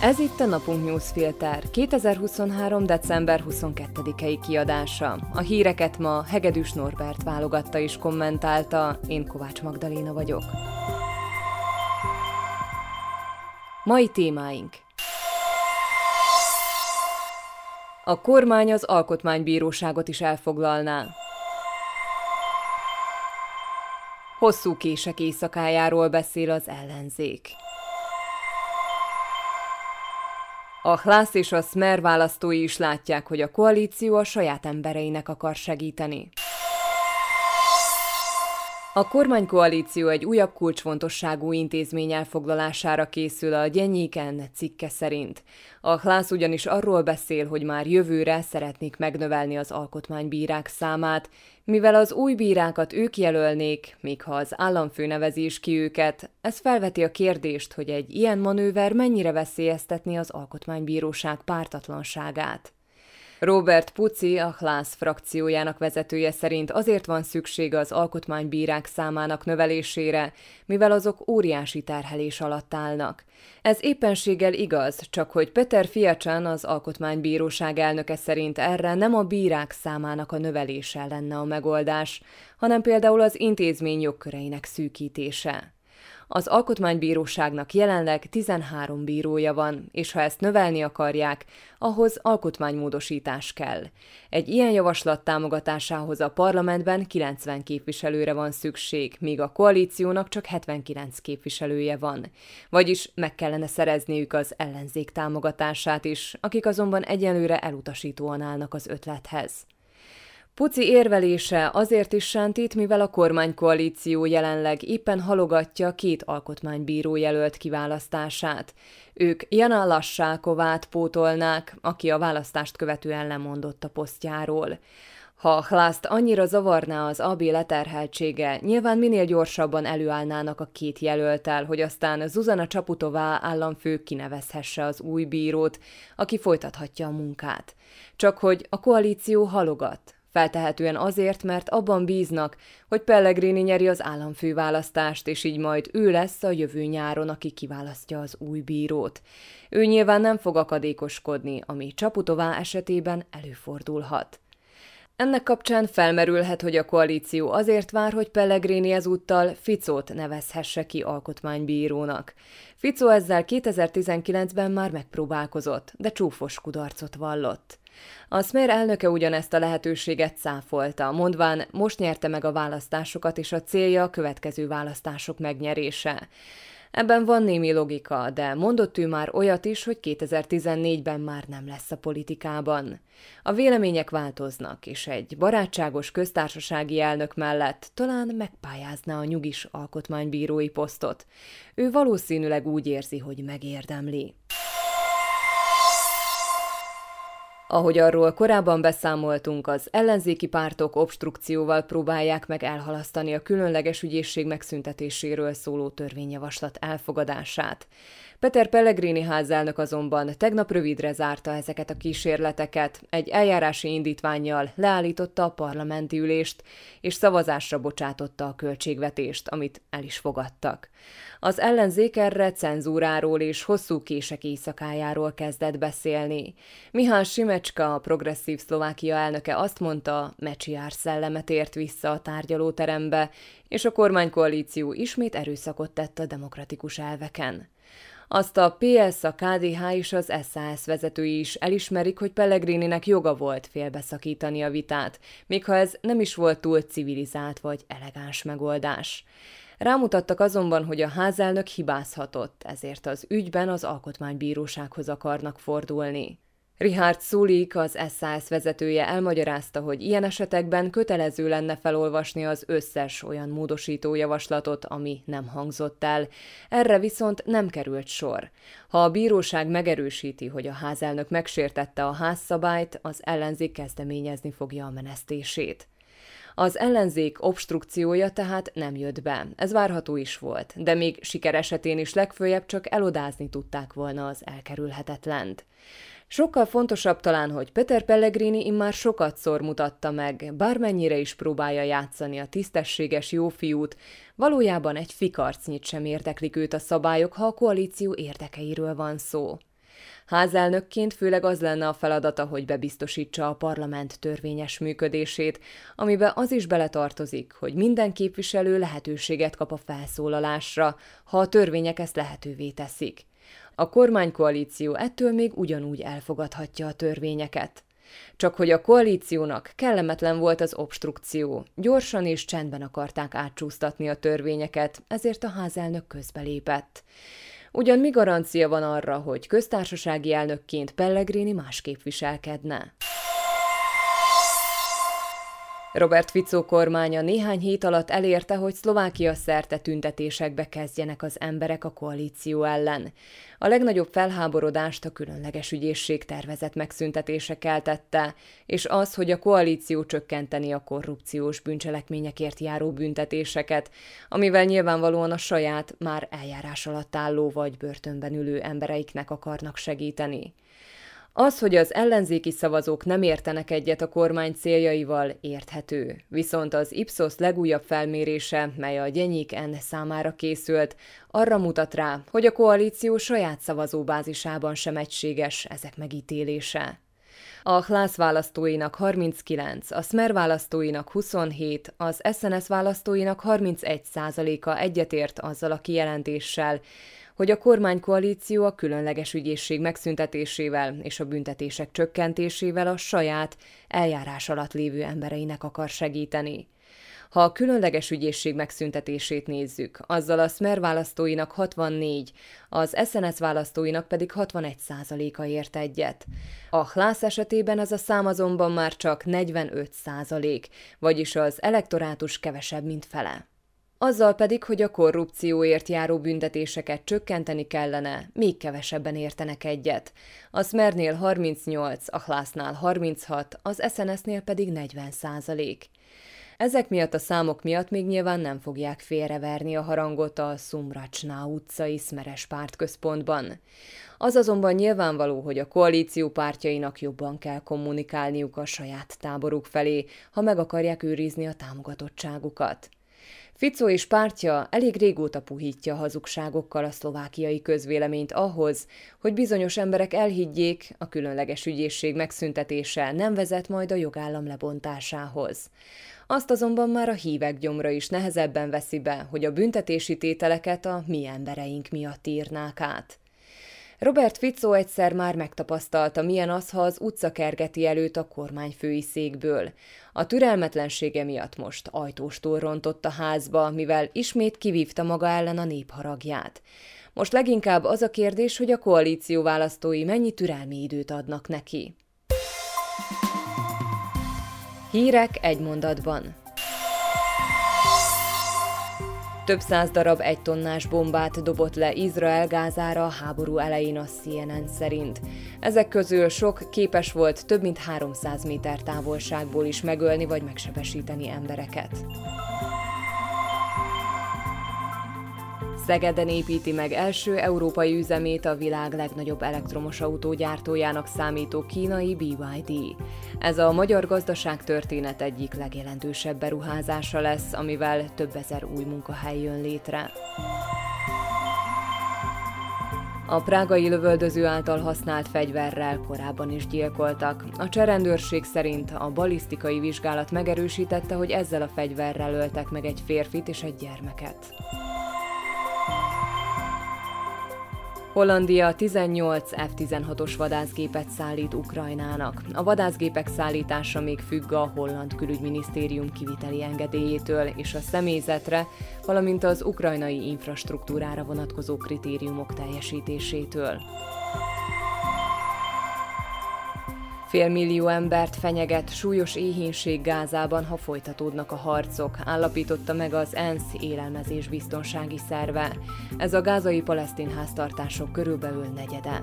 Ez itt a Napunk Newsfilter 2023. december 22-i kiadása. A híreket ma Hegedűs Norbert válogatta és kommentálta, én Kovács Magdaléna vagyok. Mai témáink A kormány az alkotmánybíróságot is elfoglalná. Hosszú kések éjszakájáról beszél az ellenzék. A Hlász és a Smer választói is látják, hogy a koalíció a saját embereinek akar segíteni. A kormánykoalíció egy újabb kulcsfontosságú intézmény elfoglalására készül a Gyenyéken cikke szerint. A Hlász ugyanis arról beszél, hogy már jövőre szeretnék megnövelni az alkotmánybírák számát, mivel az új bírákat ők jelölnék, míg ha az államfő nevezi is ki őket, ez felveti a kérdést, hogy egy ilyen manőver mennyire veszélyeztetni az alkotmánybíróság pártatlanságát. Robert Puci, a Hlász frakciójának vezetője szerint azért van szüksége az alkotmánybírák számának növelésére, mivel azok óriási terhelés alatt állnak. Ez éppenséggel igaz, csak hogy Peter Fiacsán, az Alkotmánybíróság elnöke szerint erre nem a bírák számának a növelése lenne a megoldás, hanem például az intézmény jogköreinek szűkítése. Az Alkotmánybíróságnak jelenleg 13 bírója van, és ha ezt növelni akarják, ahhoz alkotmánymódosítás kell. Egy ilyen javaslat támogatásához a parlamentben 90 képviselőre van szükség, míg a koalíciónak csak 79 képviselője van. Vagyis meg kellene szerezniük az ellenzék támogatását is, akik azonban egyelőre elutasítóan állnak az ötlethez. Puci érvelése azért is sántít, mivel a kormánykoalíció jelenleg éppen halogatja két alkotmánybíró jelölt kiválasztását. Ők Jana Lassákovát pótolnák, aki a választást követően lemondott a posztjáról. Ha Hlászt annyira zavarná az AB leterheltsége, nyilván minél gyorsabban előállnának a két jelöltel, hogy aztán Zuzana Csaputová államfő kinevezhesse az új bírót, aki folytathatja a munkát. Csak hogy a koalíció halogat, Feltehetően azért, mert abban bíznak, hogy Pellegrini nyeri az államfőválasztást, és így majd ő lesz a jövő nyáron, aki kiválasztja az új bírót. Ő nyilván nem fog akadékoskodni, ami Csaputová esetében előfordulhat. Ennek kapcsán felmerülhet, hogy a koalíció azért vár, hogy Pellegrini ezúttal Ficót nevezhesse ki alkotmánybírónak. Ficó ezzel 2019-ben már megpróbálkozott, de csúfos kudarcot vallott. A Smer elnöke ugyanezt a lehetőséget száfolta, mondván most nyerte meg a választásokat, és a célja a következő választások megnyerése. Ebben van némi logika, de mondott ő már olyat is, hogy 2014-ben már nem lesz a politikában. A vélemények változnak, és egy barátságos köztársasági elnök mellett talán megpályázna a nyugis alkotmánybírói posztot. Ő valószínűleg úgy érzi, hogy megérdemli. Ahogy arról korábban beszámoltunk, az ellenzéki pártok obstrukcióval próbálják meg elhalasztani a különleges ügyészség megszüntetéséről szóló törvényjavaslat elfogadását. Peter Pellegrini házelnök azonban tegnap rövidre zárta ezeket a kísérleteket, egy eljárási indítványjal leállította a parlamenti ülést, és szavazásra bocsátotta a költségvetést, amit el is fogadtak. Az ellenzék erre cenzúráról és hosszú kések éjszakájáról kezdett beszélni. Mihály Simecska, a progresszív Szlovákia elnöke azt mondta, mecsiár szellemet ért vissza a tárgyalóterembe, és a kormánykoalíció ismét erőszakot tett a demokratikus elveken. Azt a PS, a KDH és az SAS vezetői is elismerik, hogy Pellegrininek joga volt félbeszakítani a vitát, még ha ez nem is volt túl civilizált vagy elegáns megoldás. Rámutattak azonban, hogy a házelnök hibázhatott, ezért az ügyben az alkotmánybírósághoz akarnak fordulni. Richard Sulik, az SAS vezetője elmagyarázta, hogy ilyen esetekben kötelező lenne felolvasni az összes olyan módosító javaslatot, ami nem hangzott el. Erre viszont nem került sor. Ha a bíróság megerősíti, hogy a házelnök megsértette a házszabályt, az ellenzék kezdeményezni fogja a menesztését. Az ellenzék obstrukciója tehát nem jött be. Ez várható is volt, de még siker esetén is legfőjebb csak elodázni tudták volna az elkerülhetetlent. Sokkal fontosabb talán, hogy Peter Pellegrini immár sokat szor mutatta meg, bármennyire is próbálja játszani a tisztességes jófiút, valójában egy fikarcnyit sem érdeklik őt a szabályok, ha a koalíció érdekeiről van szó. Házelnökként főleg az lenne a feladata, hogy bebiztosítsa a parlament törvényes működését, amiben az is beletartozik, hogy minden képviselő lehetőséget kap a felszólalásra, ha a törvények ezt lehetővé teszik. A kormánykoalíció ettől még ugyanúgy elfogadhatja a törvényeket. Csak hogy a koalíciónak kellemetlen volt az obstrukció, gyorsan és csendben akarták átcsúsztatni a törvényeket, ezért a házelnök közbelépett. Ugyan mi garancia van arra, hogy köztársasági elnökként Pellegrini másképp viselkedne? Robert Fico kormánya néhány hét alatt elérte, hogy Szlovákia szerte tüntetésekbe kezdjenek az emberek a koalíció ellen. A legnagyobb felháborodást a különleges ügyészség tervezett megszüntetése keltette, és az, hogy a koalíció csökkenteni a korrupciós bűncselekményekért járó büntetéseket, amivel nyilvánvalóan a saját, már eljárás alatt álló vagy börtönben ülő embereiknek akarnak segíteni. Az, hogy az ellenzéki szavazók nem értenek egyet a kormány céljaival, érthető. Viszont az Ipsos legújabb felmérése, mely a Gyenyik N számára készült, arra mutat rá, hogy a koalíció saját szavazóbázisában sem egységes ezek megítélése. A Hlász választóinak 39, a Smer választóinak 27, az SNS választóinak 31 százaléka egyetért azzal a kijelentéssel, hogy a kormánykoalíció a különleges ügyészség megszüntetésével és a büntetések csökkentésével a saját eljárás alatt lévő embereinek akar segíteni. Ha a különleges ügyészség megszüntetését nézzük, azzal a Smer választóinak 64, az SNS választóinak pedig 61 százaléka ért egyet. A Hlász esetében ez a szám azonban már csak 45 százalék, vagyis az elektorátus kevesebb, mint fele. Azzal pedig, hogy a korrupcióért járó büntetéseket csökkenteni kellene, még kevesebben értenek egyet. A Smernél 38, a Hlásznál 36, az SNS-nél pedig 40 százalék. Ezek miatt a számok miatt még nyilván nem fogják félreverni a harangot a Szumracsná utcai Szmeres pártközpontban. Az azonban nyilvánvaló, hogy a koalíció pártjainak jobban kell kommunikálniuk a saját táboruk felé, ha meg akarják őrizni a támogatottságukat. Fico és pártja elég régóta puhítja hazugságokkal a szlovákiai közvéleményt ahhoz, hogy bizonyos emberek elhiggyék, a különleges ügyészség megszüntetése nem vezet majd a jogállam lebontásához. Azt azonban már a hívek gyomra is nehezebben veszi be, hogy a büntetési tételeket a mi embereink miatt írnák át. Robert Fico egyszer már megtapasztalta, milyen az, ha az utca kergeti előtt a kormányfői székből. A türelmetlensége miatt most ajtóstól rontott a házba, mivel ismét kivívta maga ellen a népharagját. Most leginkább az a kérdés, hogy a koalíció választói mennyi türelmi időt adnak neki. Hírek egy mondatban. Több száz darab egy tonnás bombát dobott le Izrael gázára a háború elején a CNN szerint. Ezek közül sok képes volt több mint 300 méter távolságból is megölni vagy megsebesíteni embereket. Szegeden építi meg első európai üzemét a világ legnagyobb elektromos autógyártójának számító kínai BYD. Ez a magyar gazdaság történet egyik legjelentősebb beruházása lesz, amivel több ezer új munkahely jön létre. A prágai lövöldöző által használt fegyverrel korábban is gyilkoltak. A cserendőrség szerint a balisztikai vizsgálat megerősítette, hogy ezzel a fegyverrel öltek meg egy férfit és egy gyermeket. Hollandia 18 F-16-os vadászgépet szállít Ukrajnának. A vadászgépek szállítása még függ a holland külügyminisztérium kiviteli engedélyétől és a személyzetre, valamint az ukrajnai infrastruktúrára vonatkozó kritériumok teljesítésétől. Félmillió embert fenyeget súlyos éhínség Gázában, ha folytatódnak a harcok, állapította meg az ENSZ élelmezés biztonsági szerve. Ez a gázai palesztin háztartások körülbelül negyede.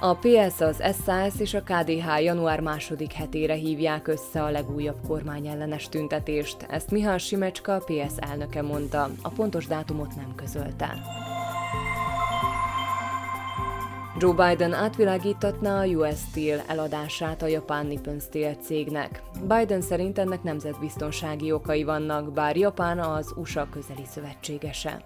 A PS, az SAS és a KDH január második hetére hívják össze a legújabb kormányellenes tüntetést. Ezt Mihály Simecska, PS elnöke mondta, a pontos dátumot nem közölte. Joe Biden átvilágítatná a US Steel eladását a japán Nippon Steel cégnek. Biden szerint ennek nemzetbiztonsági okai vannak, bár Japán az USA közeli szövetségese.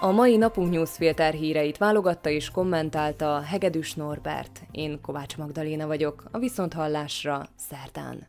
A mai napunk newsfilter híreit válogatta és kommentálta Hegedűs Norbert. Én Kovács Magdaléna vagyok, a Viszonthallásra szerdán.